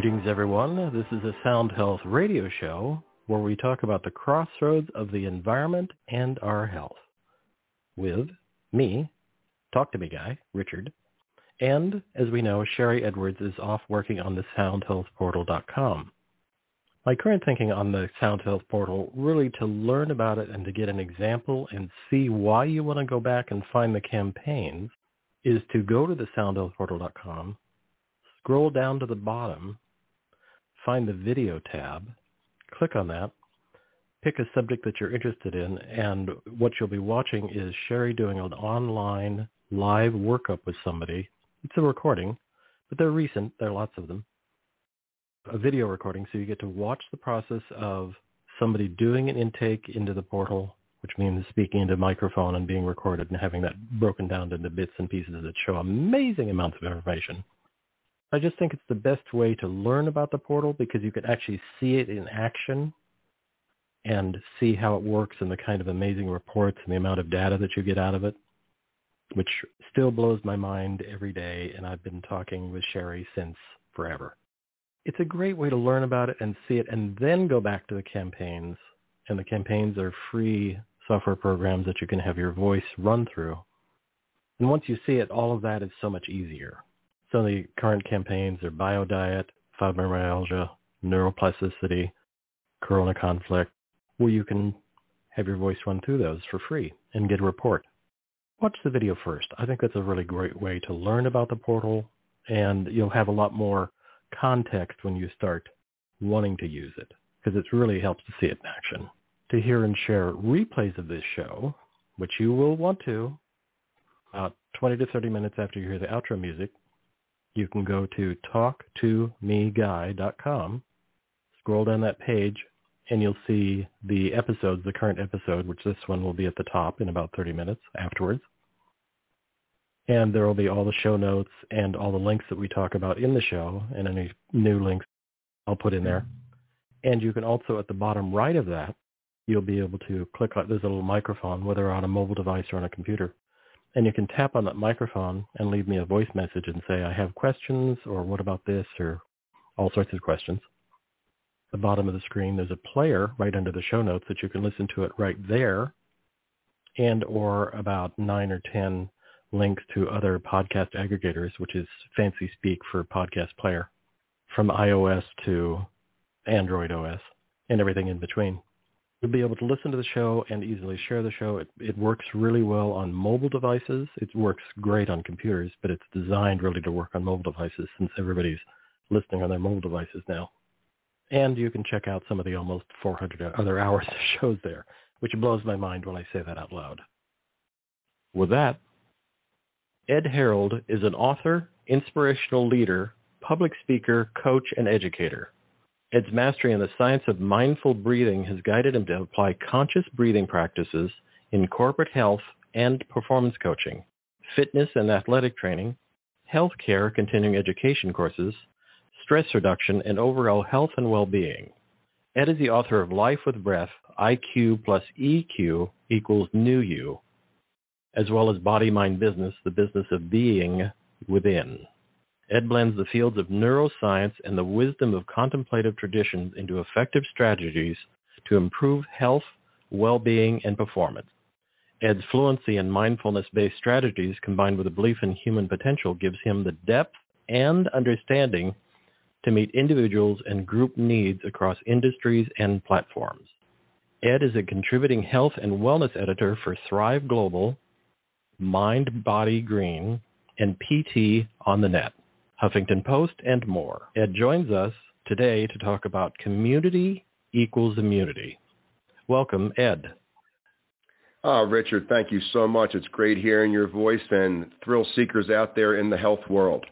Greetings, everyone. This is a Sound Health radio show where we talk about the crossroads of the environment and our health with me, Talk to Me Guy, Richard, and, as we know, Sharry Edwards is off working on the soundhealthportal.com. My current thinking on the Sound Health Portal, really to learn about it and to get an example and see why you want to go back and find the campaigns, is to go to the soundhealthportal.com, scroll down to the bottom, find the video tab, click on that, pick a subject that you're interested in, and what you'll be watching is Sharry doing an online live workup with somebody. It's a recording, but they're recent. There are lots of them. A video recording, so you get to watch the process of somebody doing an intake into the portal, which means speaking into a microphone and being recorded and having that broken down into bits and pieces that show amazing amounts of information. I just think it's the best way to learn about the portal because you can actually see it in action and see how it works and the kind of amazing reports and the amount of data that you get out of it, which still blows my mind every day. And I've been talking with Sharry since forever. It's a great way to learn about it and see it and then go back to the campaigns. And the campaigns are free software programs that you can have your voice run through. And once you see it, all of that is so much easier. Some of the current campaigns are biodiet, fibromyalgia, neuroplasticity, corona conflict, where you can have your voice run through those for free and get a report. Watch the video first. I think that's a really great way to learn about the portal and you'll have a lot more context when you start wanting to use it because it really helps to see it in action. To hear and share replays of this show, which you will want to, about 20 to 30 minutes after you hear the outro music, you can go to talktomeguy.com, scroll down that page, and you'll see the episodes, the current episode, which this one will be at the top in about 30 minutes afterwards. And there will be all the show notes and all the links that we talk about in the show and any new links I'll put in there. And you can also, at the bottom right of that, you'll be able to click on, there's a little microphone, whether on a mobile device or on a computer. And you can tap on that microphone and leave me a voice message and say, I have questions or what about this or all sorts of questions. The bottom of the screen, there's a player right under the show notes that you can listen to it right there and or about nine or 10 links to other podcast aggregators, which is fancy speak for podcast player from iOS to Android OS and everything in between. You'll be able to listen to the show and easily share the show. It, it works really well on mobile devices. It works great on computers, but it's designed really to work on mobile devices since everybody's listening on their mobile devices now. And you can check out some of the almost 400 other hours of shows there, which blows my mind when I say that out loud. With that, Ed Harrold is an author, inspirational leader, public speaker, coach, and educator. Ed's mastery in the science of mindful breathing has guided him to apply conscious breathing practices in corporate health and performance coaching, fitness and athletic training, healthcare continuing education courses, stress reduction, and overall health and well-being. Ed is the author of Life with Breath, IQ plus EQ equals New You, as well as Body Mind Business, the business of being within. Ed blends the fields of neuroscience and the wisdom of contemplative traditions into effective strategies to improve health, well-being, and performance. Ed's fluency in mindfulness-based strategies combined with a belief in human potential gives him the depth and understanding to meet individuals and group needs across industries and platforms. Ed is a contributing health and wellness editor for Thrive Global, Mind Body Green, and PT on the Net. Huffington Post, and more. Ed joins us today to talk about community equals immunity. Welcome, Ed. Oh, Richard, thank you so much. It's great hearing your voice and thrill seekers out there in the health world.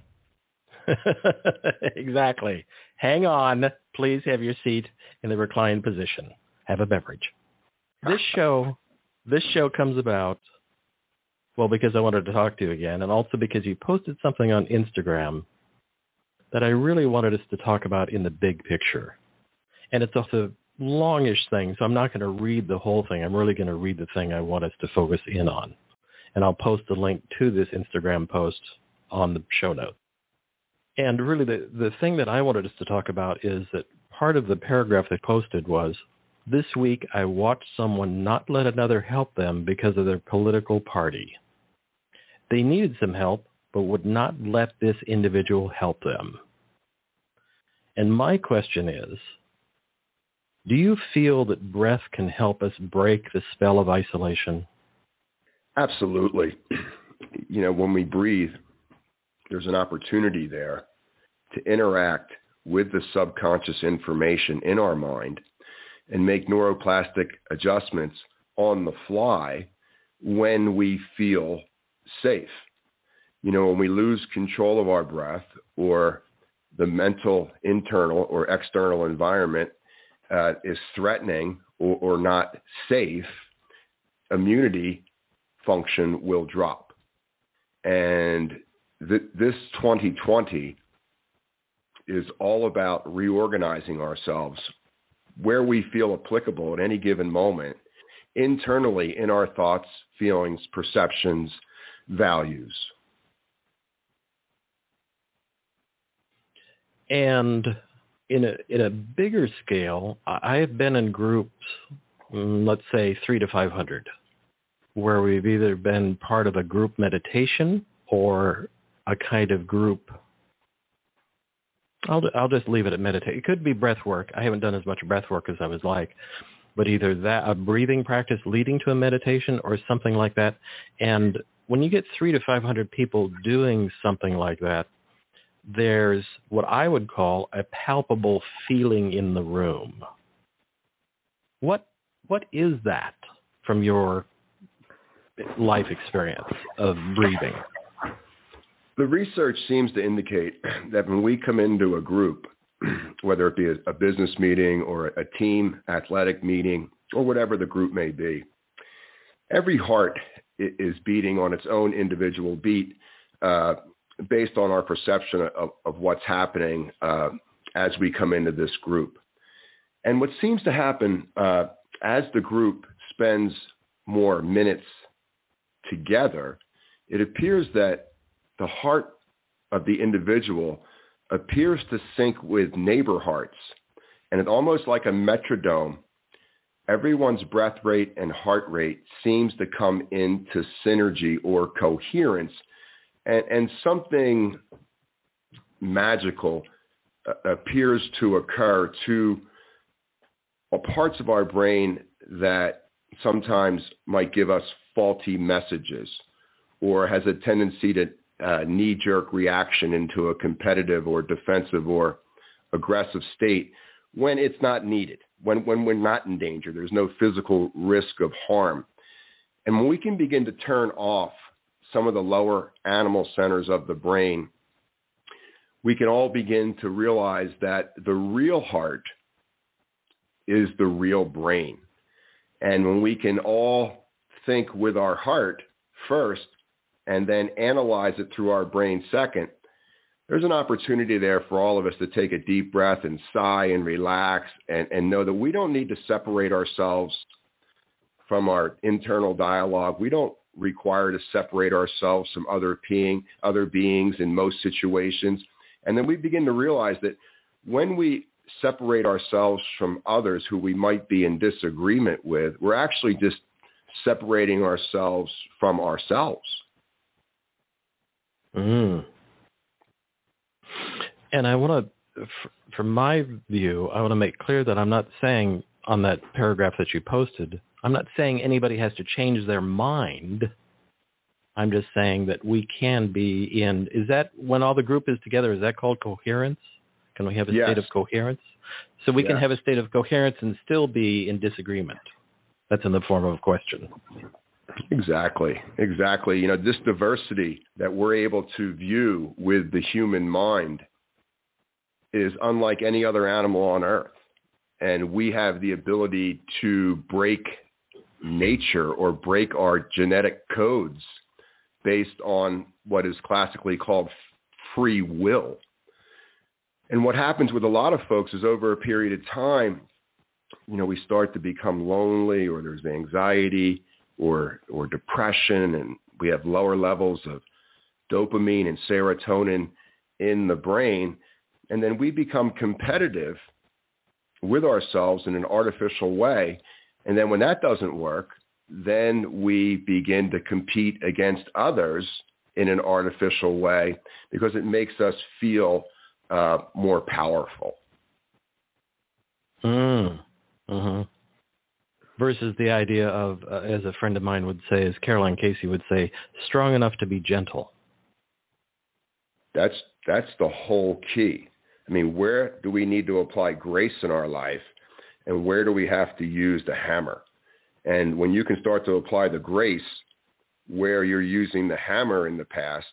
exactly. Hang on. Please have your seat in the reclined position. Have a beverage. This show, this show comes about, well, because I wanted to talk to you again, and also because you posted something on Instagram that I really wanted us to talk about in the big picture. And it's also a longish thing, so I'm not going to read the whole thing. I'm really going to read the thing I want us to focus in on. And I'll post a link to this Instagram post on the show notes. And really the, the thing that I wanted us to talk about is that part of the paragraph they posted was, this week I watched someone not let another help them because of their political party. They needed some help, but would not let this individual help them. And my question is, do you feel that breath can help us break the spell of isolation? Absolutely. You know, when we breathe, there's an opportunity there to interact with the subconscious information in our mind and make neuroplastic adjustments on the fly when we feel safe. You know, when we lose control of our breath or the mental internal or external environment uh, is threatening or, or not safe, immunity function will drop. And th- this 2020 is all about reorganizing ourselves where we feel applicable at any given moment internally in our thoughts, feelings, perceptions, values. And in a in a bigger scale, I have been in groups, mm, let's say three to five hundred, where we've either been part of a group meditation or a kind of group. I'll I'll just leave it at meditate. It could be breath work. I haven't done as much breath work as I was like, but either that a breathing practice leading to a meditation or something like that. And when you get three to five hundred people doing something like that, there's what I would call a palpable feeling in the room. What what is that from your life experience of breathing? The research seems to indicate that when we come into a group, whether it be a, business meeting or a team athletic meeting or whatever the group may be, every heart is beating on its own individual beat uh, based on our perception of, of what's happening uh, as we come into this group. And what seems to happen uh, as the group spends more minutes together, it appears that the heart of the individual appears to sync with neighbor hearts. And it's almost like a metronome. Everyone's breath rate and heart rate seems to come into synergy or coherence and, and something magical uh, appears to occur to uh, parts of our brain that sometimes might give us faulty messages or has a tendency to uh, knee-jerk reaction into a competitive or defensive or aggressive state when it's not needed, when, when we're not in danger. There's no physical risk of harm. And when we can begin to turn off some of the lower animal centers of the brain, we can all begin to realize that the real heart is the real brain. And when we can all think with our heart first and then analyze it through our brain second, there's an opportunity there for all of us to take a deep breath and sigh and relax and, and know that we don't need to separate ourselves from our internal dialogue. We don't require to separate ourselves from other being, other beings in most situations. And then we begin to realize that when we separate ourselves from others who we might be in disagreement with, we're actually just separating ourselves from ourselves. Mm. And I want to, from my view, I want to make clear that I'm not saying on that paragraph that you posted I'm not saying anybody has to change their mind. I'm just saying that we can be in. Is that when all the group is together? Is that called coherence? Can we have a yes. state of coherence? So we yes. can have a state of coherence and still be in disagreement. That's in the form of a question. Exactly. Exactly. You know, this diversity that we're able to view with the human mind is unlike any other animal on earth. And we have the ability to break nature or break our genetic codes based on what is classically called free will. And what happens with a lot of folks is over a period of time, you know, we start to become lonely or there's anxiety or, or depression and we have lower levels of dopamine and serotonin. in the brain, and then we become competitive with ourselves in an artificial way. And then when that doesn't work, then we begin to compete against others in an artificial way because it makes us feel uh, more powerful. Mm. Uh-huh. Versus the idea of, uh, as a friend of mine would say, as Caroline Casey would say, strong enough to be gentle. That's that's the whole key. I mean, where do we need to apply grace in our life, and where do we have to use the hammer? And when you can start to apply the grace where you're using the hammer in the past,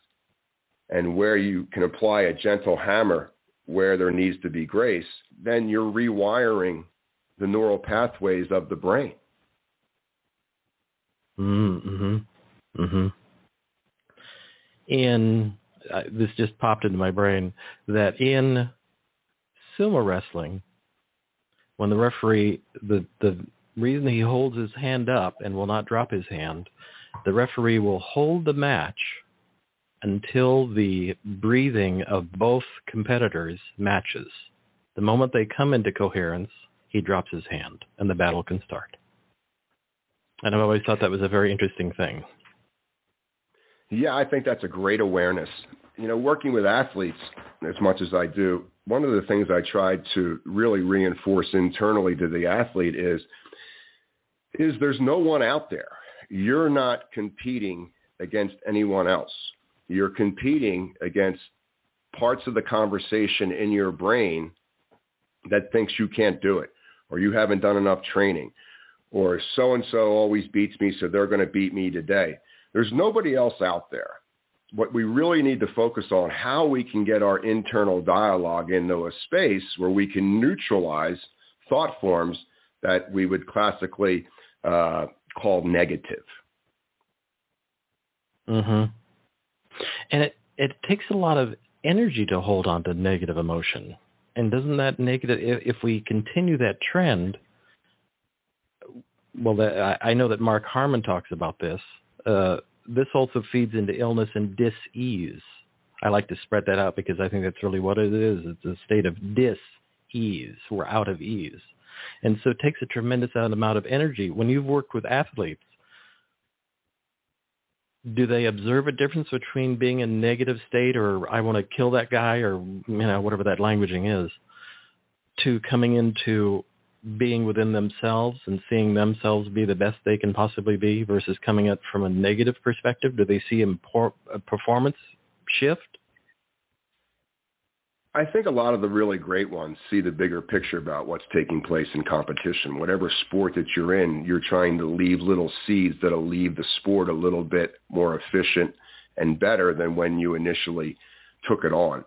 and where you can apply a gentle hammer where there needs to be grace, then you're rewiring the neural pathways of the brain. Mm-hmm. Mm-hmm. In uh, this just popped into my brain that in sumo wrestling, when the referee the the reason he holds his hand up and will not drop his hand, the referee will hold the match until the breathing of both competitors matches. The moment they come into coherence, he drops his hand and the battle can start. And I've always thought that was a very interesting thing. Yeah, I think that's a great awareness. You know, working with athletes as much as I do, one of the things I try to really reinforce internally to the athlete is is there's no one out there. You're not competing against anyone else. You're competing against parts of the conversation in your brain that thinks you can't do it or you haven't done enough training, or so-and-so always beats me, so they're going to beat me today. There's nobody else out there. What we really need to focus on how we can get our internal dialogue into a space where we can neutralize thought forms that we would classically uh, call negative. Mm-hmm. And it, it takes a lot of energy to hold on to negative emotion. And doesn't that negative, if we continue that trend, well, I know that Mark Harmon talks about this. Uh, this also feeds into illness and dis-ease. I like to spread that out because I think that's really what it is. It's a state of dis-ease. We're out of ease. And so it takes a tremendous amount of energy. When you've worked with athletes, do they observe a difference between being in negative state or I want to kill that guy or you know whatever that languaging is to coming into being within themselves and seeing themselves be the best they can possibly be versus coming at from a negative perspective? Do they see a performance shift? I think a lot of the really great ones see the bigger picture about what's taking place in competition. Whatever sport that you're in, you're trying to leave little seeds that'll leave the sport a little bit more efficient and better than when you initially took it on.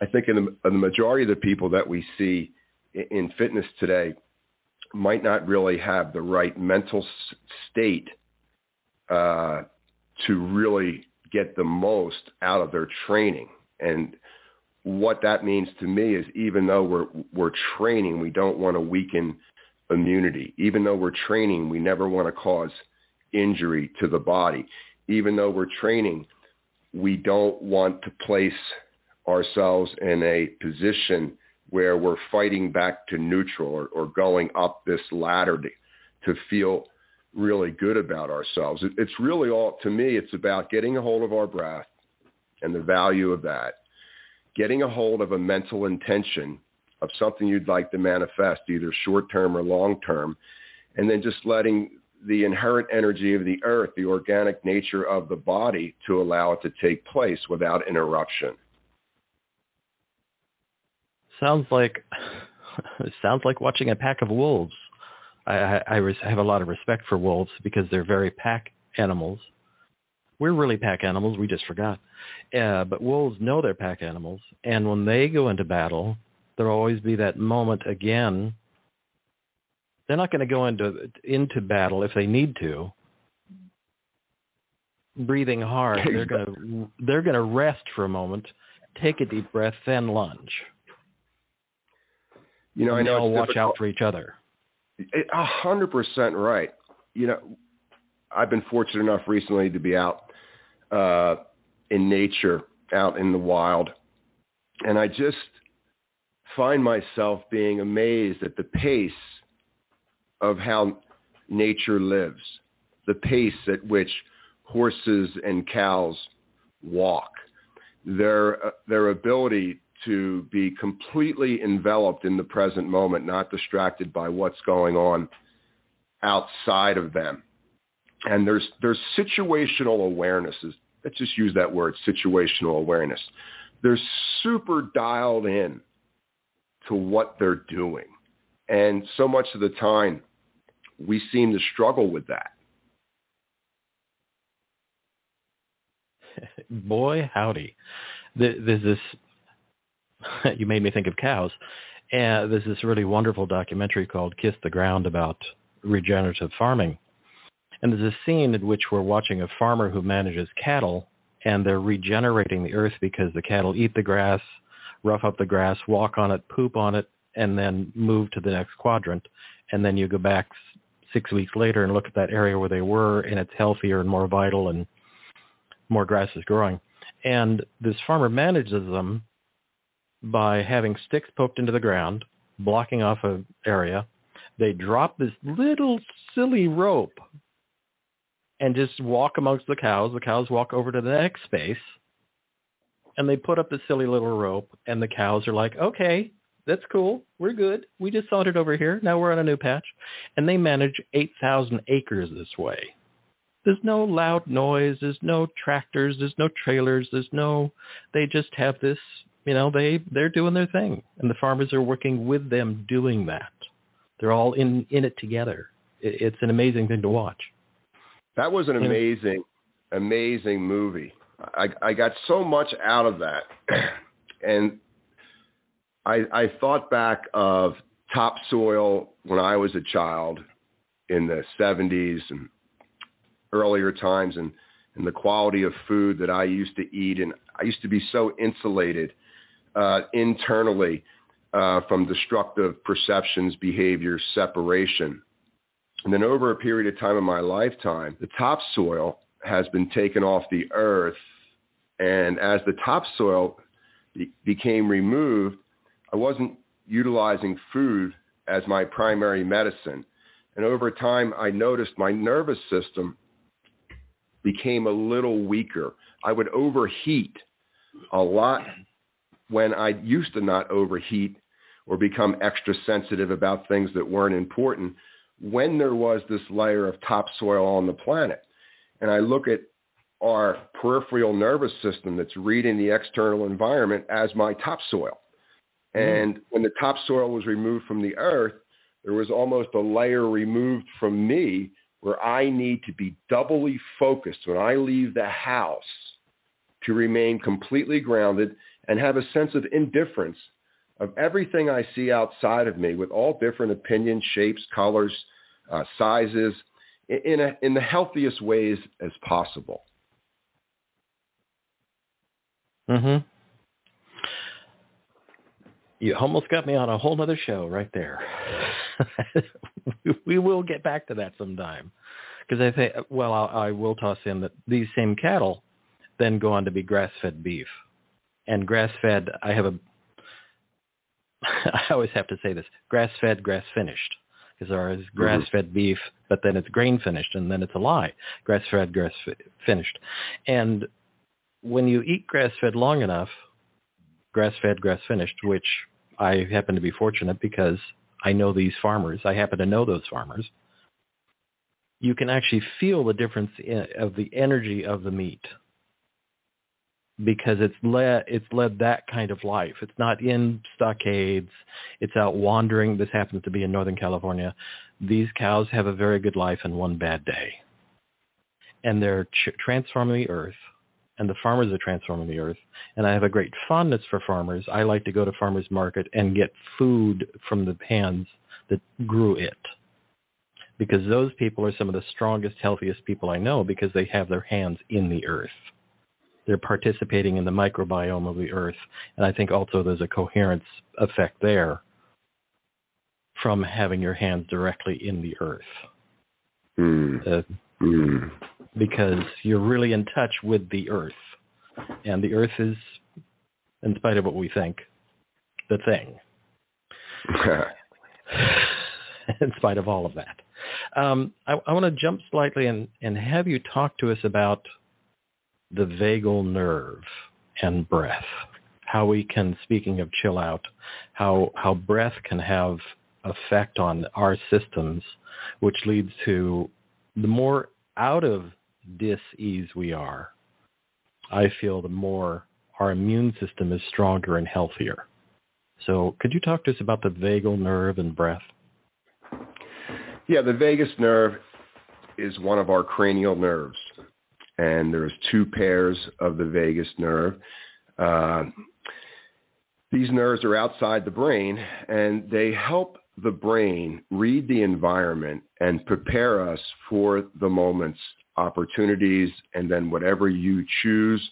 I think in the, in the majority of the people that we see in fitness today might not really have the right mental state uh, to really get the most out of their training. And what that means to me is even though we're we're training, we don't want to weaken immunity. Even though we're training, we never want to cause injury to the body. Even though we're training, we don't want to place ourselves in a position where we're fighting back to neutral or, or going up this ladder to, to feel really good about ourselves. It, it's really all, to me, it's about getting a hold of our breath and the value of that getting a hold of a mental intention of something you'd like to manifest, either short-term or long-term, and then just letting the inherent energy of the earth, the organic nature of the body to allow it to take place without interruption. Sounds like sounds like watching a pack of wolves. I, I, I have a lot of respect for wolves because they're very pack animals we're really pack animals. We just forgot. Uh, but wolves know they're pack animals, and when they go into battle, there'll always be that moment again. They're not going to go into into battle if they need to. Breathing hard, they're going to they're going to rest for a moment, take a deep breath, then lunge. You know, and I know they'll watch out for each other. A hundred percent right. You know, I've been fortunate enough recently to be out uh, in nature, out in the wild, And I just find myself being amazed at the pace of how nature lives, the pace at which horses and cows walk, their, uh, their ability to be completely enveloped in the present moment, not distracted by what's going on outside of them. And there's there's situational awareness. Let's just use that word, situational awareness. They're super dialed in to what they're doing. And so much of the time, we seem to struggle with that. Boy, howdy. There's this, you made me think of cows. And there's this really wonderful documentary called Kiss the Ground about regenerative farming. And there's a scene in which we're watching a farmer who manages cattle and they're regenerating the earth because the cattle eat the grass, rough up the grass, walk on it, poop on it, and then move to the next quadrant. And then you go back six weeks later and look at that area where they were and it's healthier and more vital and more grass is growing. And this farmer manages them by having sticks poked into the ground, blocking off an area, they drop this little silly rope and just walk amongst the cows. The cows walk over to the next space and they put up the silly little rope and the cows are like, okay, that's cool. We're good. We just sauntered over here. Now we're on a new patch. And they manage 8,000 acres this way. There's no loud noise. There's no tractors. There's no trailers. There's no, they just have this, you know, they, they're doing their thing. And the farmers are working with them doing that. They're all in in it together. It, it's an amazing thing to watch. That was an amazing, amazing movie. I, I got so much out of that, and I, I thought back of topsoil when I was a child in the 70s and earlier times and, and the quality of food that I used to eat. And I used to be so insulated uh, internally uh, from destructive perceptions, behaviors, separation. And then over a period of time in my lifetime, the topsoil has been taken off the earth. And as the topsoil be- became removed, I wasn't utilizing food as my primary medicine. And over time, I noticed my nervous system became a little weaker. I would overheat a lot when I used to not overheat or become extra sensitive about things that weren't important when there was this layer of topsoil on the planet. And I look at our peripheral nervous system that's reading the external environment as my topsoil. Mm. And when the topsoil was removed from the earth, there was almost a layer removed from me where I need to be doubly focused when I leave the house to remain completely grounded and have a sense of indifference of everything I see outside of me with all different opinions, shapes, colors, uh, sizes, in, a, in the healthiest ways as possible. Mm-hmm. You almost got me on a whole other show right there. we will get back to that sometime. Because I think, well, I'll, I will toss in that these same cattle then go on to be grass-fed beef. And grass-fed, I have a I always have to say this, grass-fed, grass-finished. Because there is grass-fed mm-hmm. beef, but then it's grain-finished, and then it's a lie. Grass-fed, grass-finished. And when you eat grass-fed long enough, grass-fed, grass-finished, which I happen to be fortunate because I know these farmers. I happen to know those farmers. You can actually feel the difference in, of the energy of the meat because it's led it's led that kind of life. It's not in stockades. It's out wandering. This happens to be in Northern California. These cows have a very good life and one bad day, and they're ch- transforming the earth, and the farmers are transforming the earth. And I have a great fondness for farmers. I like to go to farmers market and get food from the hands that grew it. Because those people are some of the strongest, healthiest people I know because they have their hands in the earth they're participating in the microbiome of the earth. And I think also there's a coherence effect there from having your hands directly in the earth. Mm. Uh, mm. Because you're really in touch with the earth. And the earth is in spite of what we think, the thing. in spite of all of that. Um, I, I want to jump slightly and, and have you talk to us about the vagal nerve and breath. How we can, speaking of chill out, how, how breath can have effect on our systems, which leads to the more out of dis-ease we are, I feel the more our immune system is stronger and healthier. So could you talk to us about the vagal nerve and breath? Yeah, the vagus nerve is one of our cranial nerves, and there's two pairs of the vagus nerve. Uh, these nerves are outside the brain, and they help the brain read the environment and prepare us for the moments, opportunities, and then whatever you choose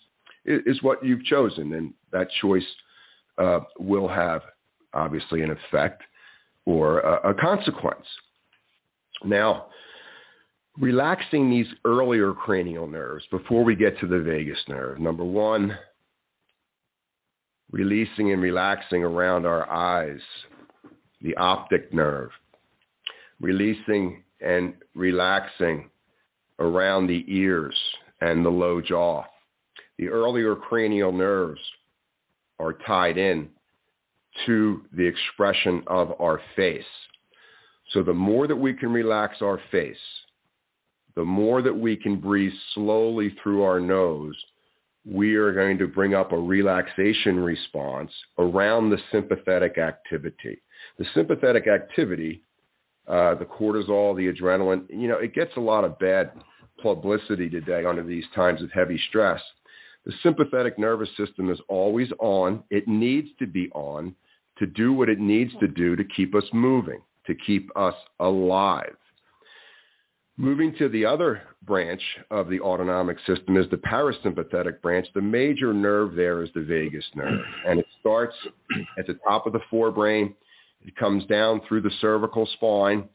is what you've chosen. And that choice uh, will have obviously an effect or a, a consequence. Now, relaxing these earlier cranial nerves before we get to the vagus nerve. Number one, releasing and relaxing around our eyes, the optic nerve. Releasing and relaxing around the ears and the low jaw. The earlier cranial nerves are tied in to the expression of our face. So the more that we can relax our face, the more that we can breathe slowly through our nose, we are going to bring up a relaxation response around the sympathetic activity. The sympathetic activity, uh, the cortisol, the adrenaline, you know, it gets a lot of bad publicity today under these times of heavy stress. The sympathetic nervous system is always on. It needs to be on to do what it needs to do to keep us moving, to keep us alive. Moving to the other branch of the autonomic system is the parasympathetic branch. The major nerve there is the vagus nerve, and it starts at the top of the forebrain. It comes down through the cervical spine.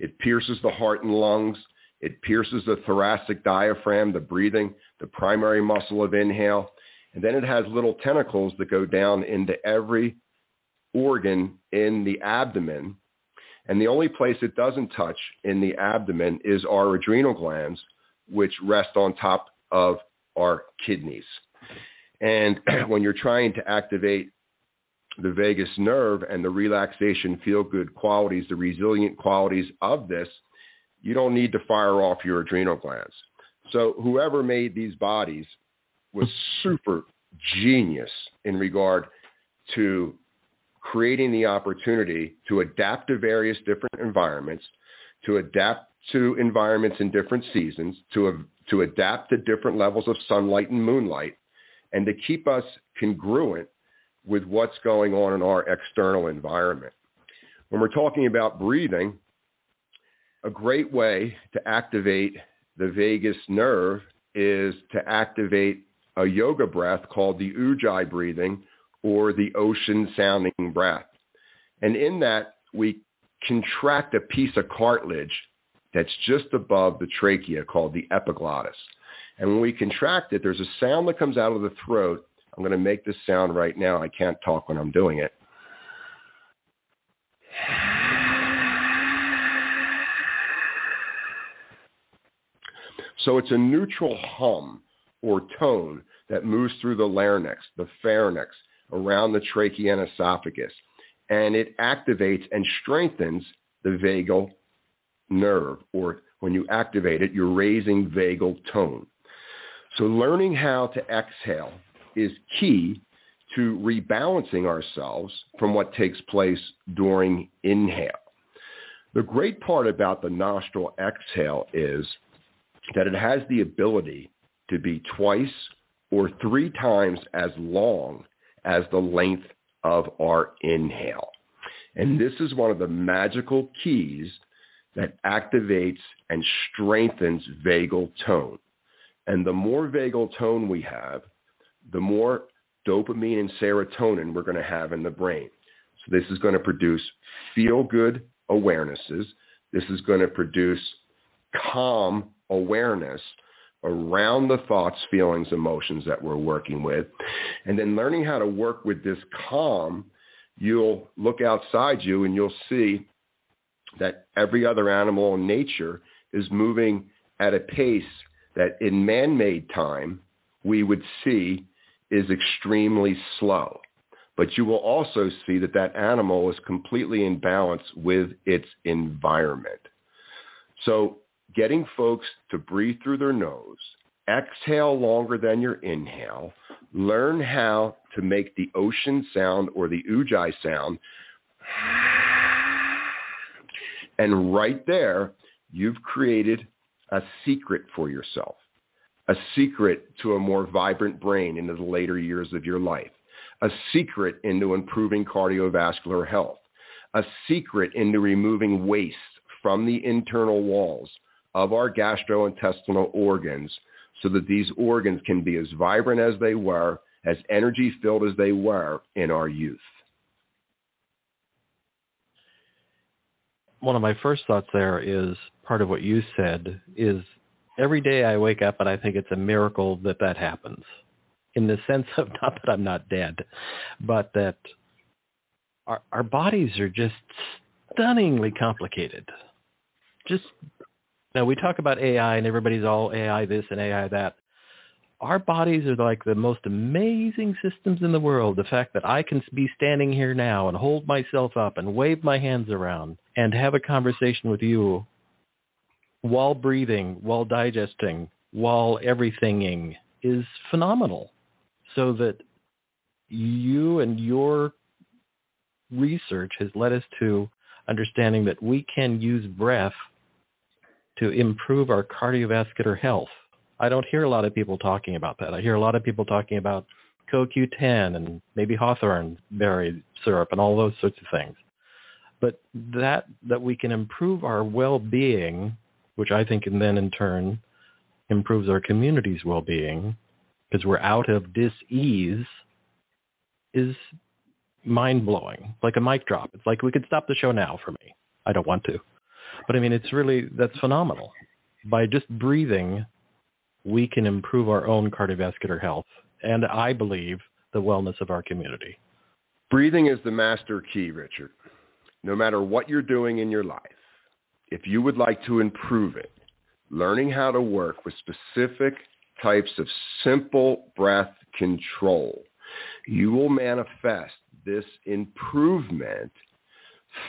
It pierces the heart and lungs. It pierces the thoracic diaphragm, the breathing, the primary muscle of inhale. And then it has little tentacles that go down into every organ in the abdomen. And the only place it doesn't touch in the abdomen is our adrenal glands, which rest on top of our kidneys. And when you're trying to activate the vagus nerve and the relaxation, feel-good qualities, the resilient qualities of this, you don't need to fire off your adrenal glands. So whoever made these bodies was super genius in regard to creating the opportunity to adapt to various different environments, to adapt to environments in different seasons, to, to adapt to different levels of sunlight and moonlight, and to keep us congruent with what's going on in our external environment. When we're talking about breathing, a great way to activate the vagus nerve is to activate a yoga breath called the Ujjayi breathing or the ocean sounding breath. And in that, we contract a piece of cartilage that's just above the trachea called the epiglottis. And when we contract it, there's a sound that comes out of the throat. I'm going to make this sound right now. I can't talk when I'm doing it. So it's a neutral hum or tone that moves through the larynx, the pharynx, around the trachea and esophagus. And it activates and strengthens the vagal nerve, or when you activate it, you're raising vagal tone. So learning how to exhale is key to rebalancing ourselves from what takes place during inhale. The great part about the nostril exhale is that it has the ability to be twice or three times as long as the length of our inhale. And this is one of the magical keys that activates and strengthens vagal tone. And the more vagal tone we have, the more dopamine and serotonin we're going to have in the brain. So this is going to produce feel-good awarenesses. This is going to produce calm awareness around the thoughts, feelings, emotions that we're working with. And then learning how to work with this calm, you'll look outside you and you'll see that every other animal in nature is moving at a pace that in man-made time we would see is extremely slow. But you will also see that that animal is completely in balance with its environment. So getting folks to breathe through their nose, exhale longer than your inhale, learn how to make the ocean sound or the ujjayi sound. And right there, you've created a secret for yourself, a secret to a more vibrant brain into the later years of your life, a secret into improving cardiovascular health, a secret into removing waste from the internal walls of our gastrointestinal organs so that these organs can be as vibrant as they were, as energy filled as they were in our youth. One of my first thoughts there is part of what you said is every day I wake up and I think it's a miracle that that happens in the sense of not that I'm not dead, but that our, our bodies are just stunningly complicated. Just now we talk about AI and everybody's all AI this and AI that. Our bodies are like the most amazing systems in the world. The fact that I can be standing here now and hold myself up and wave my hands around and have a conversation with you while breathing, while digesting, while everythinging is phenomenal. So that you and your research has led us to understanding that we can use breath to improve our cardiovascular health. I don't hear a lot of people talking about that. I hear a lot of people talking about CoQ10 and maybe hawthorn berry syrup and all those sorts of things. But that that we can improve our well-being, which I think and then in turn improves our community's well-being because we're out of dis-ease is mind-blowing, like a mic drop. It's like we could stop the show now for me. I don't want to. But I mean, it's really, that's phenomenal. By just breathing, we can improve our own cardiovascular health and I believe the wellness of our community. Breathing is the master key, Richard. No matter what you're doing in your life, if you would like to improve it, learning how to work with specific types of simple breath control, you will manifest this improvement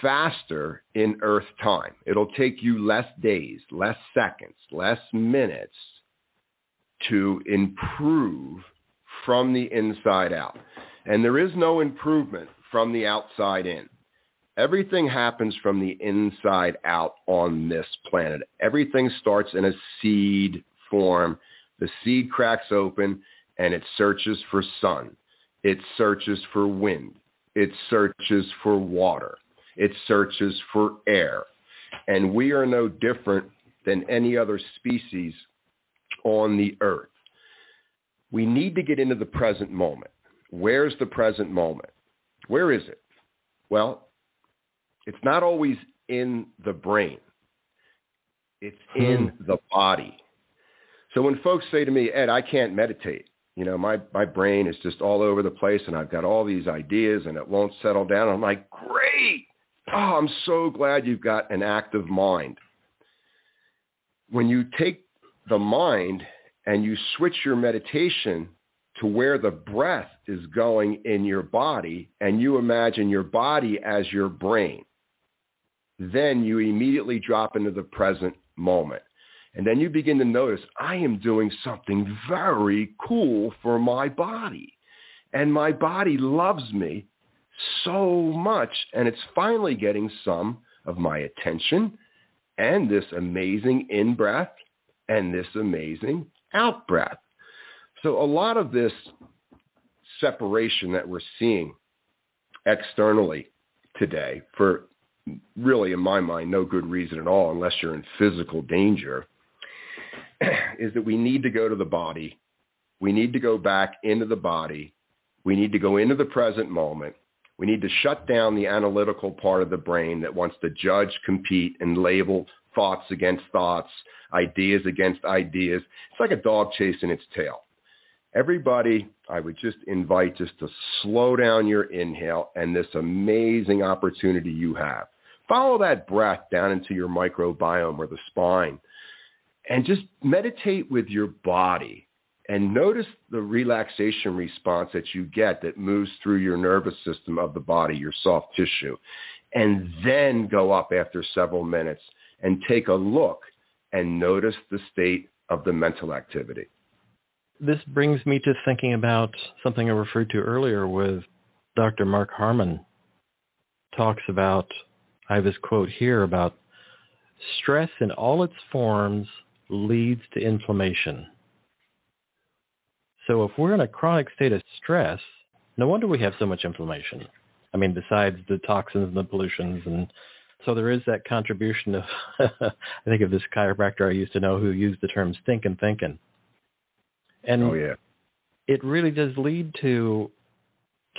faster in Earth time. It'll take you less days, less seconds, less minutes to improve from the inside out. And there is no improvement from the outside in. Everything happens from the inside out on this planet. Everything starts in a seed form. The seed cracks open and it searches for sun. It searches for wind. It searches for water. It searches for air. And we are no different than any other species on the earth. We need to get into the present moment. Where's the present moment? Where is it? Well, it's not always in the brain. It's in hmm. the body. So when folks say to me, Ed, I can't meditate, you know, my, my brain is just all over the place and I've got all these ideas and it won't settle down. I'm like, great. Oh, I'm so glad you've got an active mind. When you take the mind and you switch your meditation to where the breath is going in your body and you imagine your body as your brain, then you immediately drop into the present moment. And then you begin to notice, I am doing something very cool for my body. And my body loves me so much. And it's finally getting some of my attention and this amazing in-breath and this amazing out-breath. So a lot of this separation that we're seeing externally today for really, in my mind, no good reason at all unless you're in physical danger is that we need to go to the body. We need to go back into the body. We need to go into the present moment. We need to shut down the analytical part of the brain that wants to judge, compete, and label thoughts against thoughts, ideas against ideas. It's like a dog chasing its tail. Everybody, I would just invite just to slow down your inhale and this amazing opportunity you have. Follow that breath down into your microbiome or the spine and just meditate with your body and notice the relaxation response that you get that moves through your nervous system of the body, your soft tissue. And then go up after several minutes and take a look and notice the state of the mental activity. This brings me to thinking about something I referred to earlier with Dr. Mark Harmon talks about, I have his quote here about stress in all its forms leads to inflammation. So if we're in a chronic state of stress, no wonder we have so much inflammation. I mean, besides the toxins and the pollutions. And so there is that contribution of, I think of this chiropractor I used to know who used the term stinking thinking. And oh, yeah. it really does lead to,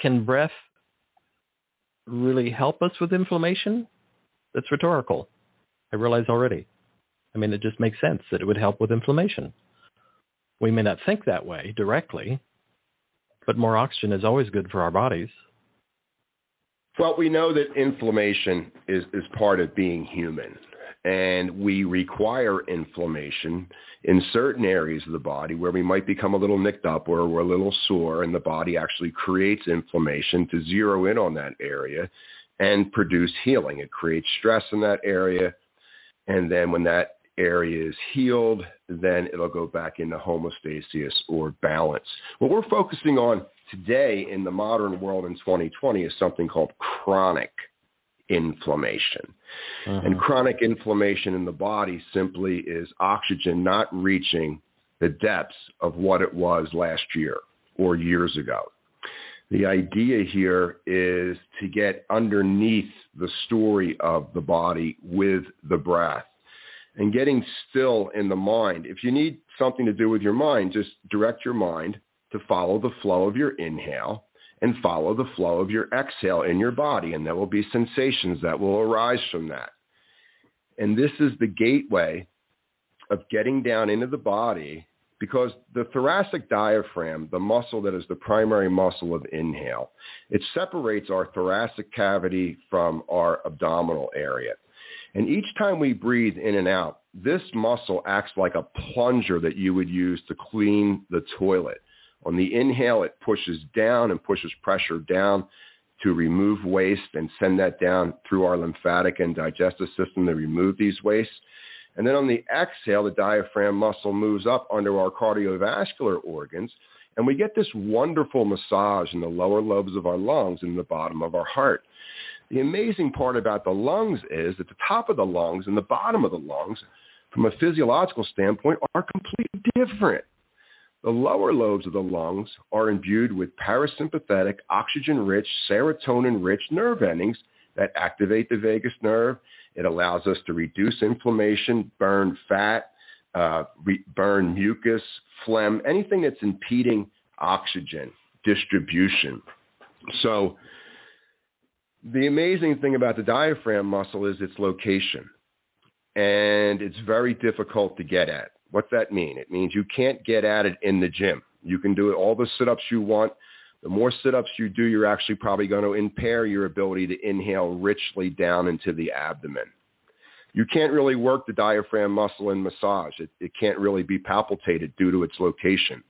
can breath really help us with inflammation? That's rhetorical. I realize already. I mean, it just makes sense that it would help with inflammation. We may not think that way directly, but more oxygen is always good for our bodies. Well, we know that inflammation is, is part of being human. And we require inflammation in certain areas of the body where we might become a little nicked up or we're a little sore and the body actually creates inflammation to zero in on that area and produce healing. It creates stress in that area. And then when that area is healed, then it'll go back into homeostasis or balance. What we're focusing on today in the modern world in 2020 is something called chronic inflammation. Uh-huh. And chronic inflammation in the body simply is oxygen not reaching the depths of what it was last year or years ago. The idea here is to get underneath the story of the body with the breath and getting still in the mind. If you need something to do with your mind, just direct your mind to follow the flow of your inhale and follow the flow of your exhale in your body. And there will be sensations that will arise from that. And this is the gateway of getting down into the body because the thoracic diaphragm, the muscle that is the primary muscle of inhale, it separates our thoracic cavity from our abdominal area. And each time we breathe in and out, this muscle acts like a plunger that you would use to clean the toilet. On the inhale, it pushes down and pushes pressure down to remove waste and send that down through our lymphatic and digestive system to remove these wastes. And then on the exhale, the diaphragm muscle moves up under our cardiovascular organs, and we get this wonderful massage in the lower lobes of our lungs and the bottom of our heart. The amazing part about the lungs is that the top of the lungs and the bottom of the lungs, from a physiological standpoint, are completely different. The lower lobes of the lungs are imbued with parasympathetic, oxygen-rich, serotonin-rich nerve endings that activate the vagus nerve. It allows us to reduce inflammation, burn fat, uh, re- burn mucus, phlegm, anything that's impeding oxygen distribution. So the amazing thing about the diaphragm muscle is its location. And it's very difficult to get at. What's that mean? It means you can't get at it in the gym. You can do all the sit-ups you want. The more sit-ups you do, you're actually probably going to impair your ability to inhale richly down into the abdomen. You can't really work the diaphragm muscle in massage. It, it can't really be palpitated due to its location.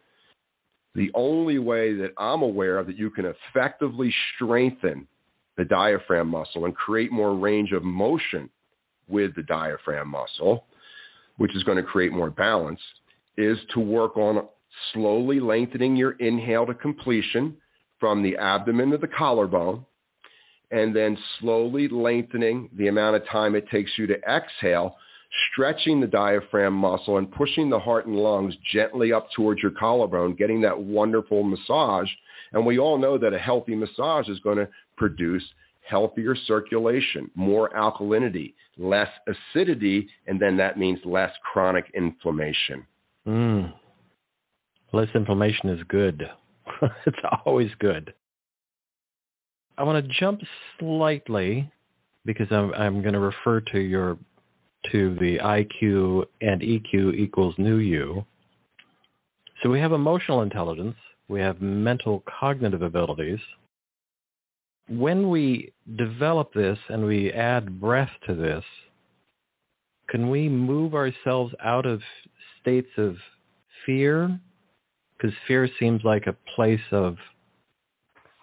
The only way that I'm aware of that you can effectively strengthen the diaphragm muscle and create more range of motion with the diaphragm muscle, which is going to create more balance, is to work on slowly lengthening your inhale to completion from the abdomen to the collarbone, and then slowly lengthening the amount of time it takes you to exhale, stretching the diaphragm muscle and pushing the heart and lungs gently up towards your collarbone, getting that wonderful massage. And we all know that a healthy massage is going to produce healthier circulation, more alkalinity, less acidity, and then that means less chronic inflammation. Mm. Less inflammation is good. it's always good. I want to jump slightly because I'm, I'm going to refer to your to the IQ and EQ equals new you. So we have emotional intelligence, we have mental cognitive abilities. When we develop this and we add breath to this, can we move ourselves out of states of fear? Because fear seems like a place of,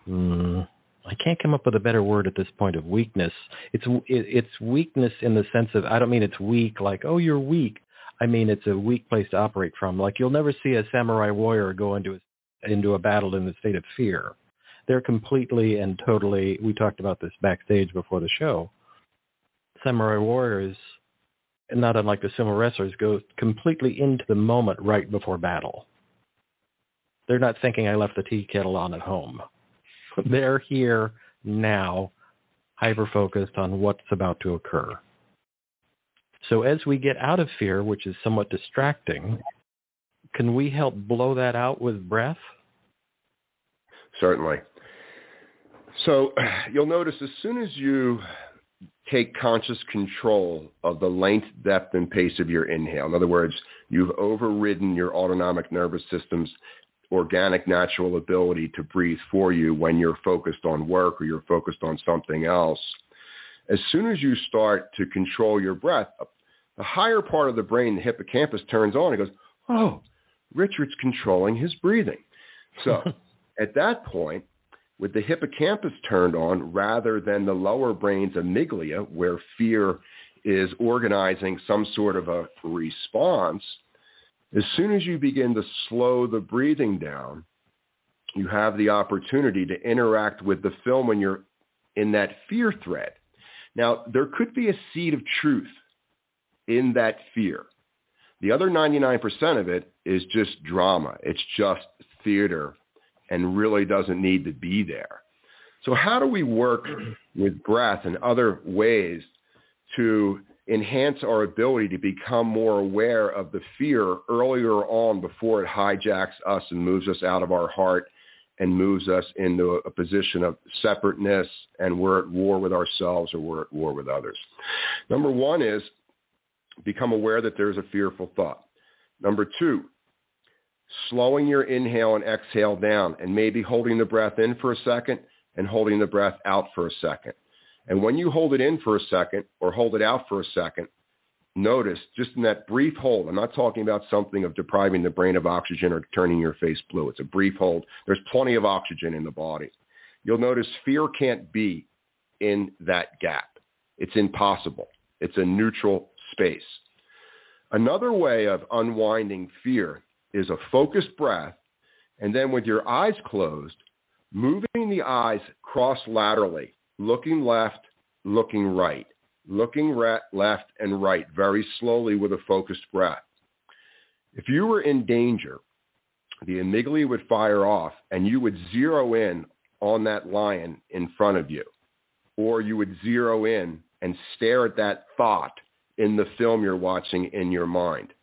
mm, I can't come up with a better word at this point of weakness. It's it's weakness in the sense of I don't mean it's weak like oh you're weak. I mean it's a weak place to operate from. Like you'll never see a samurai warrior go into a, into a battle in the state of fear. They're completely and totally. We talked about this backstage before the show. Samurai warriors not unlike the sumo wrestlers, go completely into the moment right before battle. They're not thinking I left the tea kettle on at home. They're here now, hyper-focused on what's about to occur. So as we get out of fear, which is somewhat distracting, can we help blow that out with breath? Certainly. So you'll notice as soon as you take conscious control of the length, depth, and pace of your inhale. In other words, you've overridden your autonomic nervous system's organic natural ability to breathe for you when you're focused on work or you're focused on something else. As soon as you start to control your breath, the higher part of the brain, the hippocampus, turns on and goes, oh, Richard's controlling his breathing. So at that point, with the hippocampus turned on rather than the lower brain's amygdala where fear is organizing some sort of a response, as soon as you begin to slow the breathing down, you have the opportunity to interact with the film when you're in that fear thread. Now, there could be a seed of truth in that fear. The other 99% of it is just drama. It's just theater and really doesn't need to be there. So how do we work with breath and other ways to enhance our ability to become more aware of the fear earlier on before it hijacks us and moves us out of our heart and moves us into a position of separateness and we're at war with ourselves or we're at war with others. Number one is become aware that there's a fearful thought. Number two, slowing your inhale and exhale down and maybe holding the breath in for a second and holding the breath out for a second. And when you hold it in for a second or hold it out for a second, notice just in that brief hold, I'm not talking about something of depriving the brain of oxygen or turning your face blue. It's a brief hold. There's plenty of oxygen in the body. You'll notice fear can't be in that gap. It's impossible. It's a neutral space. Another way of unwinding fear is a focused breath, and then with your eyes closed, moving the eyes cross laterally, looking left, looking right, looking re- left and right very slowly with a focused breath. If you were in danger, the amygdala would fire off and you would zero in on that lion in front of you. Or you would zero in and stare at that thought in the film you're watching in your mind.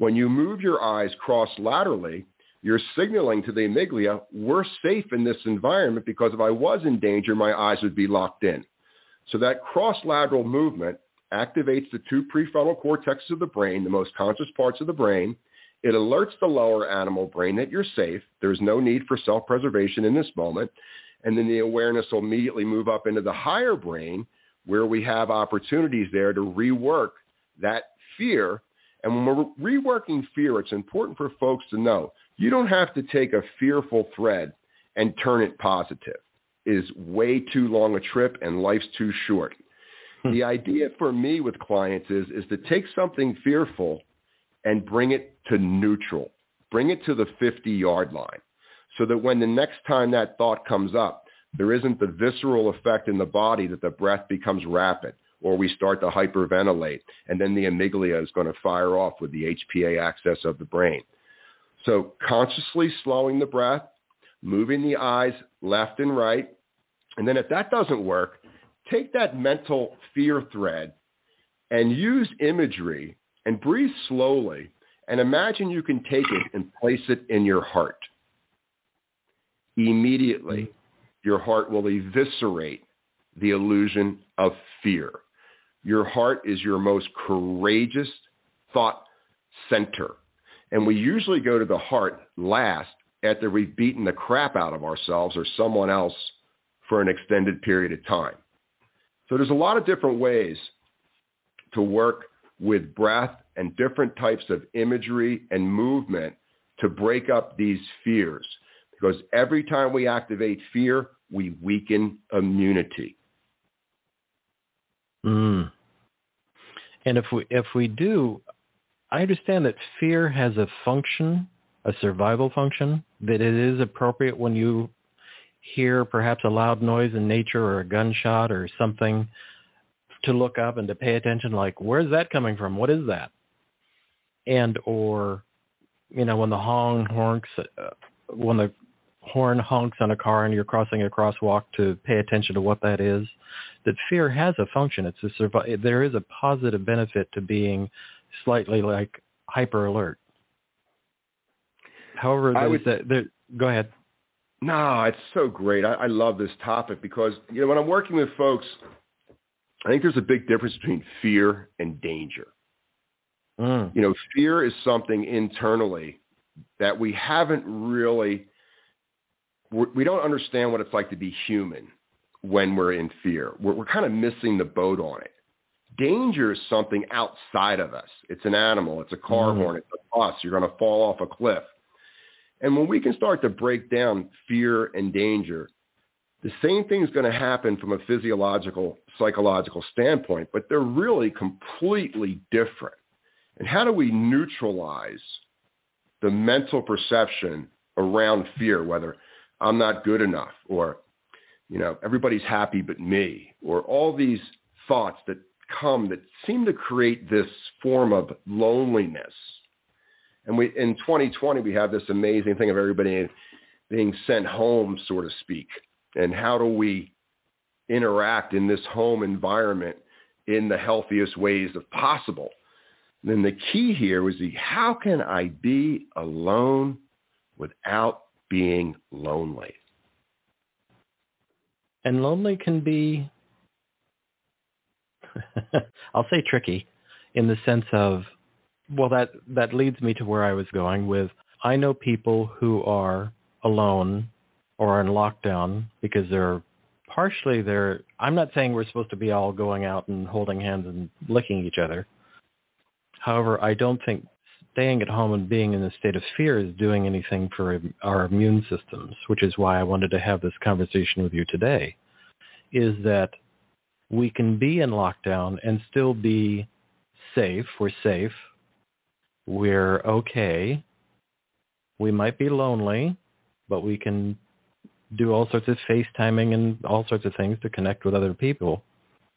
When you move your eyes cross-laterally, you're signaling to the amygdala, we're safe in this environment because if I was in danger, my eyes would be locked in. So that cross-lateral movement activates the two prefrontal cortexes of the brain, the most conscious parts of the brain. It alerts the lower animal brain that you're safe. There's no need for self-preservation in this moment. And then the awareness will immediately move up into the higher brain where we have opportunities there to rework that fear and when we're reworking fear, it's important for folks to know you don't have to take a fearful thread and turn it positive. It is way too long a trip and life's too short. Hmm. the idea for me with clients is, is to take something fearful and bring it to neutral. Bring it to the 50-yard line so that when the next time that thought comes up, there isn't the visceral effect in the body that the breath becomes rapid or we start to hyperventilate, and then the amygdala is going to fire off with the HPA axis of the brain. So consciously slowing the breath, moving the eyes left and right, and then if that doesn't work, take that mental fear thread and use imagery and breathe slowly and imagine you can take it and place it in your heart. Immediately, your heart will eviscerate the illusion of fear Your heart is your most courageous thought center. And we usually go to the heart last after we've beaten the crap out of ourselves or someone else for an extended period of time. So there's a lot of different ways to work with breath and different types of imagery and movement to break up these fears. Because every time we activate fear, we weaken immunity. Mm. And if we if we do, I understand that fear has a function, a survival function, that it is appropriate when you hear perhaps a loud noise in nature or a gunshot or something to look up and to pay attention like where's that coming from what is that and or you know when the horn honks uh, when the horn honks on a car and you're crossing a crosswalk to pay attention to what that is that fear has a function it's a survive there is a positive benefit to being slightly like hyper alert however there's would, that there, go ahead no, it's so great. I, I love this topic because you know when I'm working with folks, I think there's a big difference between fear and danger. Mm. You know, fear is something internally that we haven't really we don't understand what it's like to be human when we're in fear. We're, we're kind of missing the boat on it. Danger is something outside of us. It's an animal. It's a car mm. horn. It's a bus. You're going to fall off a cliff. And when we can start to break down fear and danger, the same thing is going to happen from a physiological, psychological standpoint, but they're really completely different. And how do we neutralize the mental perception around fear, whether I'm not good enough or, you know, everybody's happy but me, or all these thoughts that come that seem to create this form of loneliness and we in 2020 we have this amazing thing of everybody being sent home, so to speak. And how do we interact in this home environment in the healthiest ways of possible? And then the key here was the how can I be alone without being lonely? And lonely can be, I'll say tricky, in the sense of well, that that leads me to where I was going with. I know people who are alone or in lockdown because they're partially they're. I'm not saying we're supposed to be all going out and holding hands and licking each other. However, I don't think staying at home and being in a state of fear is doing anything for our immune systems, which is why I wanted to have this conversation with you today, is that we can be in lockdown and still be safe. We're safe we're okay. We might be lonely, but we can do all sorts of FaceTiming and all sorts of things to connect with other people.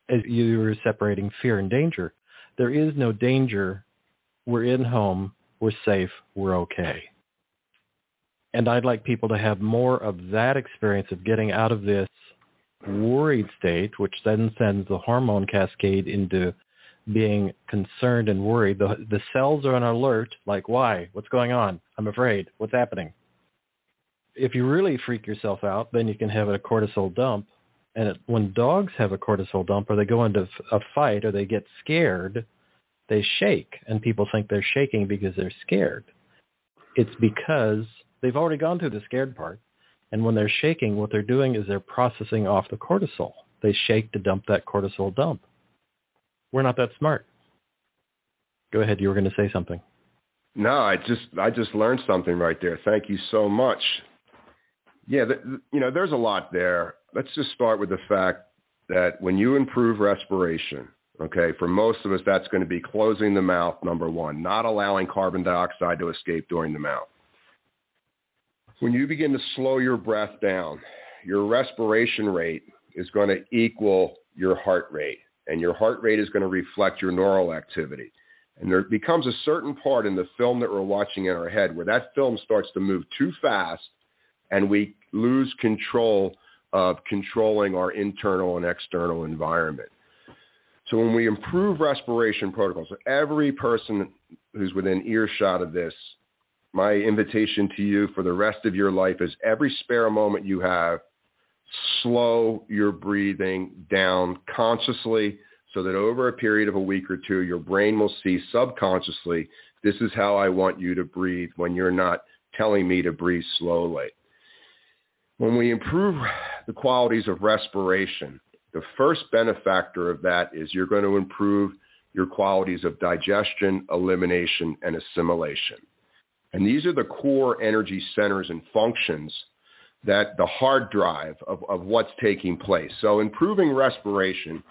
As you were separating fear and danger, there is no danger. We're in home. We're safe. We're okay. And I'd like people to have more of that experience of getting out of this worried state, which then sends the hormone cascade into being concerned and worried. The, the cells are on alert, like, why? What's going on? I'm afraid. What's happening? If you really freak yourself out, then you can have a cortisol dump. And it, when dogs have a cortisol dump or they go into a fight or they get scared, they shake. And people think they're shaking because they're scared. It's because they've already gone through the scared part. And when they're shaking, what they're doing is they're processing off the cortisol. They shake to dump that cortisol dump. We're not that smart. Go ahead. You were going to say something. No, I just I just learned something right there. Thank you so much. Yeah, you know, there's a lot there. Let's just start with the fact that when you improve respiration, okay, for most of us, that's going to be closing the mouth, number one, not allowing carbon dioxide to escape during the mouth. When you begin to slow your breath down, your respiration rate is going to equal your heart rate and your heart rate is going to reflect your neural activity. And there becomes a certain part in the film that we're watching in our head where that film starts to move too fast and we lose control of controlling our internal and external environment. So when we improve respiration protocols, so every person who's within earshot of this, my invitation to you for the rest of your life is every spare moment you have, slow your breathing down consciously so that over a period of a week or two, your brain will see subconsciously, this is how I want you to breathe when you're not telling me to breathe slowly. When we improve the qualities of respiration, the first benefactor of that is you're going to improve your qualities of digestion, elimination, and assimilation. And these are the core energy centers and functions that the hard drive of, of what's taking place. So improving respiration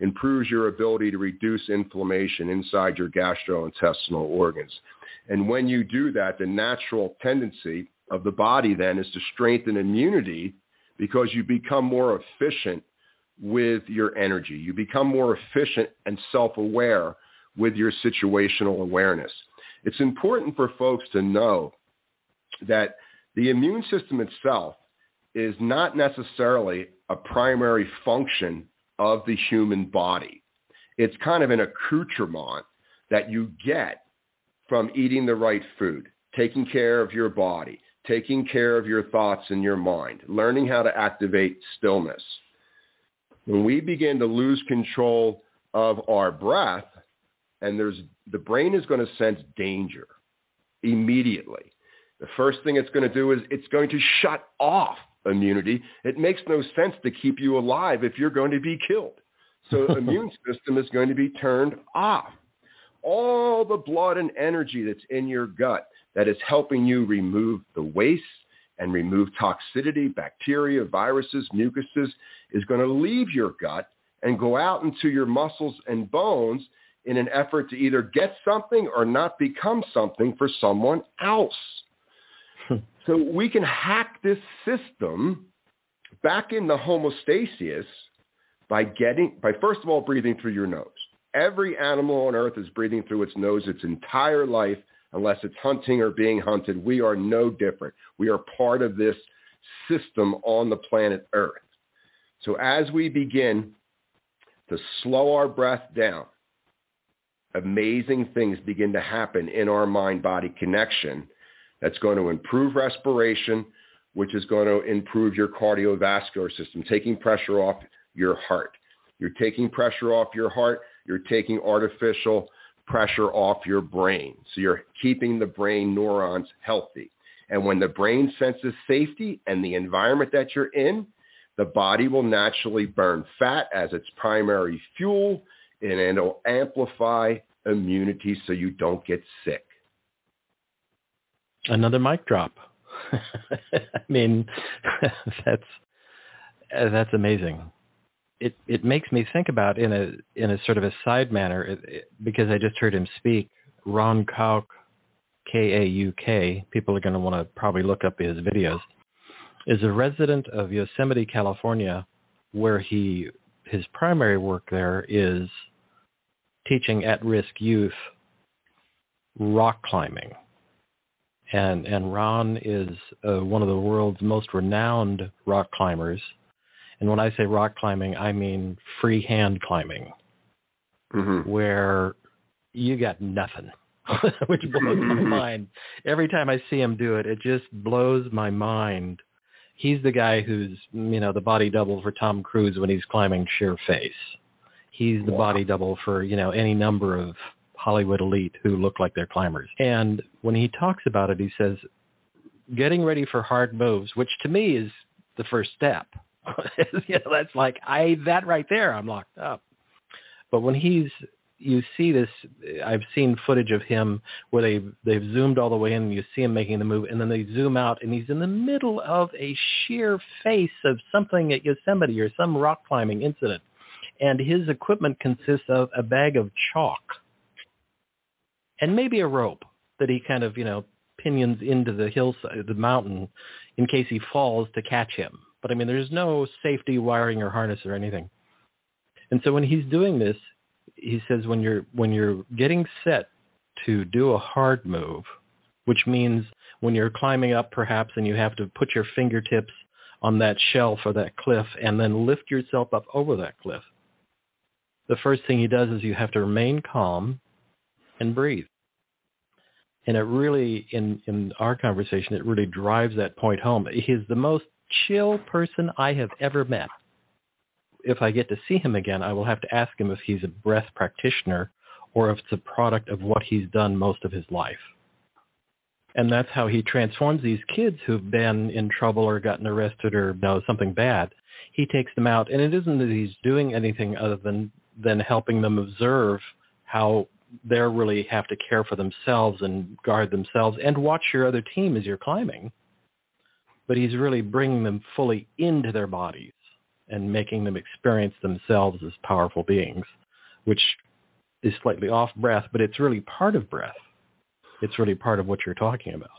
improves your ability to reduce inflammation inside your gastrointestinal organs. And when you do that, the natural tendency of the body then is to strengthen immunity because you become more efficient with your energy. You become more efficient and self-aware with your situational awareness. It's important for folks to know that the immune system itself is not necessarily a primary function of the human body. It's kind of an accoutrement that you get from eating the right food, taking care of your body, taking care of your thoughts and your mind, learning how to activate stillness. When we begin to lose control of our breath, and there's the brain is going to sense danger immediately. The first thing it's going to do is it's going to shut off immunity. It makes no sense to keep you alive if you're going to be killed. So the immune system is going to be turned off. All the blood and energy that's in your gut that is helping you remove the waste and remove toxicity, bacteria, viruses, mucuses, is going to leave your gut and go out into your muscles and bones in an effort to either get something or not become something for someone else. so we can hack this system back in the homeostasis by getting by first of all breathing through your nose. Every animal on earth is breathing through its nose its entire life unless it's hunting or being hunted. We are no different. We are part of this system on the planet Earth. So as we begin to slow our breath down, amazing things begin to happen in our mind-body connection that's going to improve respiration, which is going to improve your cardiovascular system, taking pressure off your heart. You're taking pressure off your heart. You're taking artificial pressure off your brain. So you're keeping the brain neurons healthy. And when the brain senses safety and the environment that you're in, the body will naturally burn fat as its primary fuel and it'll amplify immunity so you don't get sick. Another mic drop. I mean, that's uh, that's amazing it it makes me think about in a in a sort of a side manner it, it, because I just heard him speak. Ron Kauk, K A U K. People are going to want to probably look up his videos. Is a resident of Yosemite, California, where he his primary work there is teaching at-risk youth rock climbing. And and Ron is uh, one of the world's most renowned rock climbers and when I say rock climbing, I mean free hand climbing, mm-hmm. where you got nothing, which blows my mind. Every time I see him do it, it just blows my mind. He's the guy who's, you know, the body double for Tom Cruise when he's climbing sheer face. He's the wow. body double for, you know, any number of Hollywood elite who look like they're climbers. And when he talks about it, he says, getting ready for hard moves, which to me is the first step you know, that's like I that right there. I'm locked up. But when he's you see this I've seen footage of him where they they've zoomed all the way in and you see him making the move and then they zoom out and he's in the middle of a sheer face of something at Yosemite or some rock climbing incident. And his equipment consists of a bag of chalk and maybe a rope that he kind of, you know, pinions into the hillside, the mountain in case he falls to catch him. But I mean, there's no safety wiring or harness or anything. And so when he's doing this, he says when you're when you're getting set to do a hard move, which means when you're climbing up perhaps and you have to put your fingertips on that shelf or that cliff and then lift yourself up over that cliff. The first thing he does is you have to remain calm and breathe. And it really, in, in our conversation, it really drives that point home. He's the most chill person I have ever met. If I get to see him again, I will have to ask him if he's a breath practitioner or if it's a product of what he's done most of his life. And that's how he transforms these kids who've been in trouble or gotten arrested or you know something bad. He takes them out, and it isn't that he's doing anything other than than helping them observe how they really have to care for themselves and guard themselves and watch your other team as you're climbing. But he's really bringing them fully into their bodies and making them experience themselves as powerful beings, which is slightly off breath, but it's really part of breath. It's really part of what you're talking about.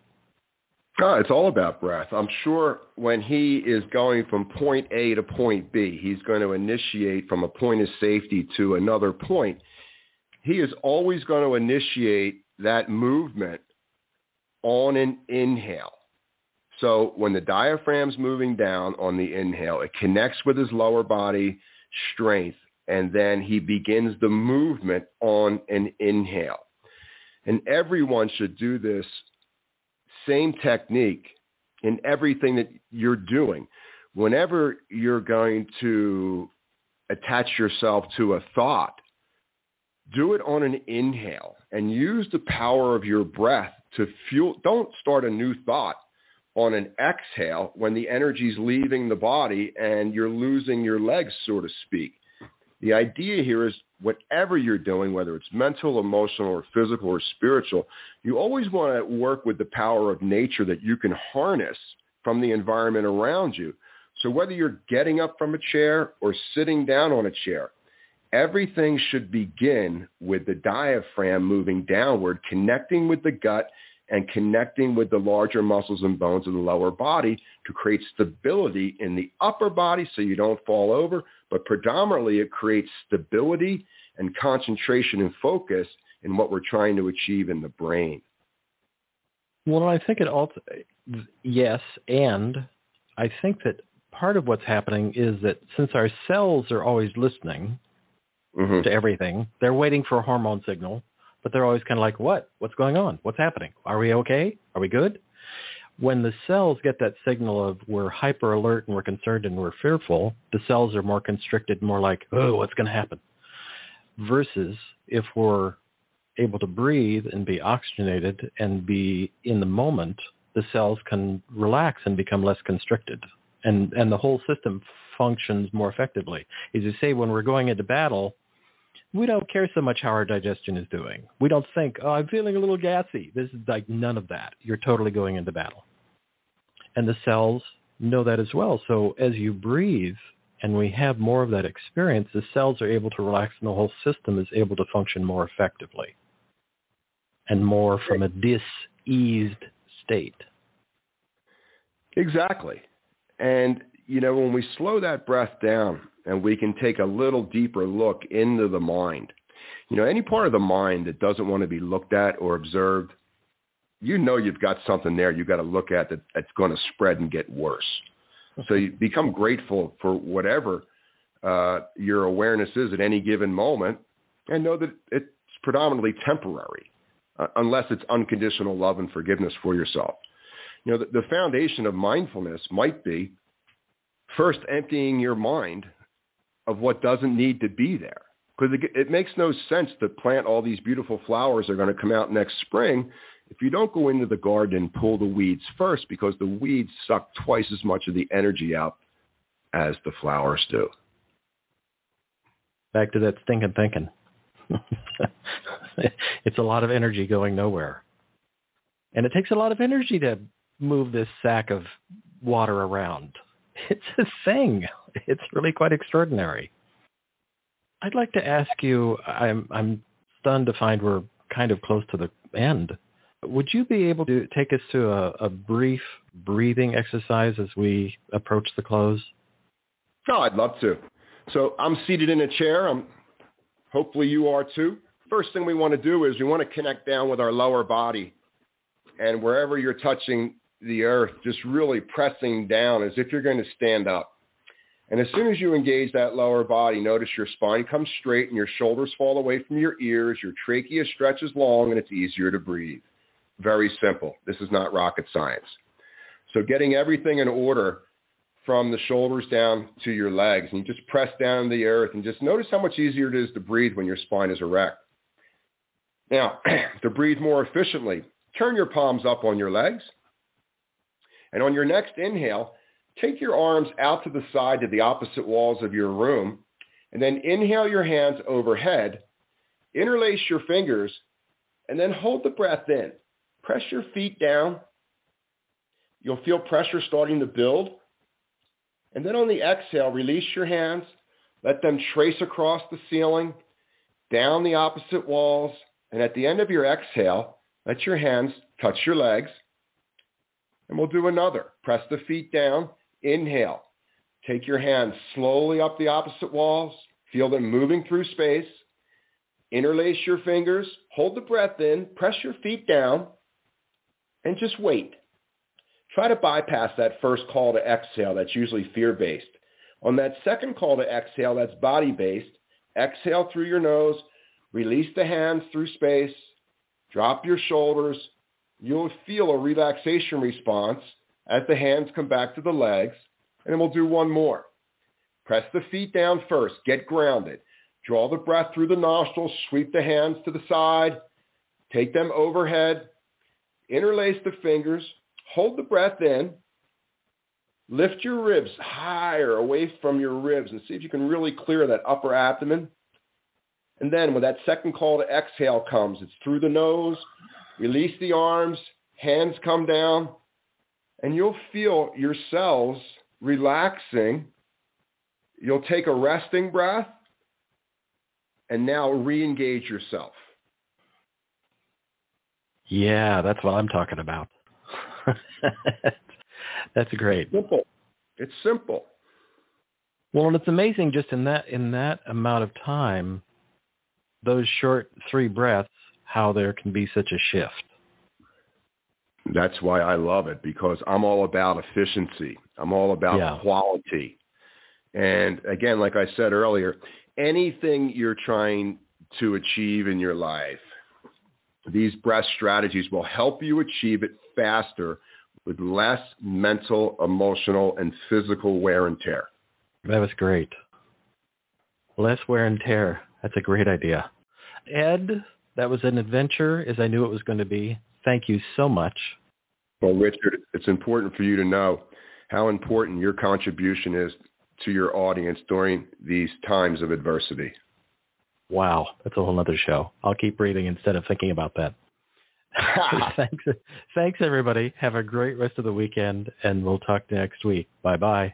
Oh, it's all about breath. I'm sure when he is going from point A to point B, he's going to initiate from a point of safety to another point he is always going to initiate that movement on an inhale. So when the diaphragm's moving down on the inhale, it connects with his lower body strength, and then he begins the movement on an inhale. And everyone should do this same technique in everything that you're doing. Whenever you're going to attach yourself to a thought, do it on an inhale and use the power of your breath to fuel. Don't start a new thought on an exhale when the energy is leaving the body and you're losing your legs, so to speak. The idea here is whatever you're doing, whether it's mental, emotional, or physical or spiritual, you always want to work with the power of nature that you can harness from the environment around you. So whether you're getting up from a chair or sitting down on a chair, everything should begin with the diaphragm moving downward, connecting with the gut and connecting with the larger muscles and bones of the lower body to create stability in the upper body so you don't fall over. But predominantly it creates stability and concentration and focus in what we're trying to achieve in the brain. Well, I think it also, yes, and I think that part of what's happening is that since our cells are always listening, mm-hmm. to everything. They're waiting for a hormone signal, but they're always kind of like, what? What's going on? What's happening? Are we okay? Are we good? When the cells get that signal of we're hyper alert and we're concerned and we're fearful, the cells are more constricted, more like, oh, what's going to happen? Versus if we're able to breathe and be oxygenated and be in the moment, the cells can relax and become less constricted. And, and the whole system functions more effectively. As you say, when we're going into battle, we don't care so much how our digestion is doing. We don't think, oh, I'm feeling a little gassy. This is like none of that. You're totally going into battle. And the cells know that as well. So as you breathe and we have more of that experience, the cells are able to relax and the whole system is able to function more effectively and more from a diseased state. Exactly. And, you know, when we slow that breath down and we can take a little deeper look into the mind. You know, any part of the mind that doesn't want to be looked at or observed, you know you've got something there you've got to look at that, that's going to spread and get worse. So you become grateful for whatever uh, your awareness is at any given moment and know that it's predominantly temporary uh, unless it's unconditional love and forgiveness for yourself. You know, the, the foundation of mindfulness might be first emptying your mind of what doesn't need to be there. Because it, it makes no sense to plant all these beautiful flowers that are going to come out next spring if you don't go into the garden and pull the weeds first because the weeds suck twice as much of the energy out as the flowers do. Back to that stinking thinking. it's a lot of energy going nowhere. And it takes a lot of energy to move this sack of water around. It's a thing. It's really quite extraordinary. I'd like to ask you, I'm, I'm stunned to find we're kind of close to the end. Would you be able to take us to a, a brief breathing exercise as we approach the close? Oh, I'd love to. So I'm seated in a chair. I'm, hopefully you are too. First thing we want to do is we want to connect down with our lower body. And wherever you're touching the earth, just really pressing down as if you're going to stand up. And as soon as you engage that lower body, notice your spine comes straight and your shoulders fall away from your ears. Your trachea stretches long and it's easier to breathe. Very simple. This is not rocket science. So getting everything in order from the shoulders down to your legs. And you just press down the earth and just notice how much easier it is to breathe when your spine is erect. Now, to breathe more efficiently, turn your palms up on your legs. And on your next inhale, take your arms out to the side to the opposite walls of your room. And then inhale your hands overhead. Interlace your fingers. And then hold the breath in. Press your feet down. You'll feel pressure starting to build. And then on the exhale, release your hands. Let them trace across the ceiling, down the opposite walls. And at the end of your exhale, let your hands touch your legs. And we'll do another. Press the feet down. Inhale. Take your hands slowly up the opposite walls. Feel them moving through space. Interlace your fingers. Hold the breath in. Press your feet down. And just wait. Try to bypass that first call to exhale. That's usually fear-based. On that second call to exhale, that's body-based. Exhale through your nose. Release the hands through space. Drop your shoulders. You'll feel a relaxation response as the hands come back to the legs. And then we'll do one more. Press the feet down first. Get grounded. Draw the breath through the nostrils. Sweep the hands to the side. Take them overhead. Interlace the fingers. Hold the breath in. Lift your ribs higher away from your ribs and see if you can really clear that upper abdomen. And then when that second call to exhale comes, it's through the nose. Release the arms. Hands come down. And you'll feel your cells relaxing. You'll take a resting breath and now re-engage yourself. Yeah, that's what I'm talking about. That's great. Simple. It's simple. Well, and it's amazing just in that in that amount of time, those short three breaths, how there can be such a shift. That's why I love it because I'm all about efficiency. I'm all about yeah. quality. And again, like I said earlier, anything you're trying to achieve in your life, these breath strategies will help you achieve it faster with less mental, emotional, and physical wear and tear. That was great. Less wear and tear. That's a great idea. Ed, that was an adventure as I knew it was going to be. Thank you so much. Well, Richard, it's important for you to know how important your contribution is to your audience during these times of adversity. Wow, that's a whole other show. I'll keep breathing instead of thinking about that. thanks, thanks everybody. Have a great rest of the weekend, and we'll talk next week. Bye bye.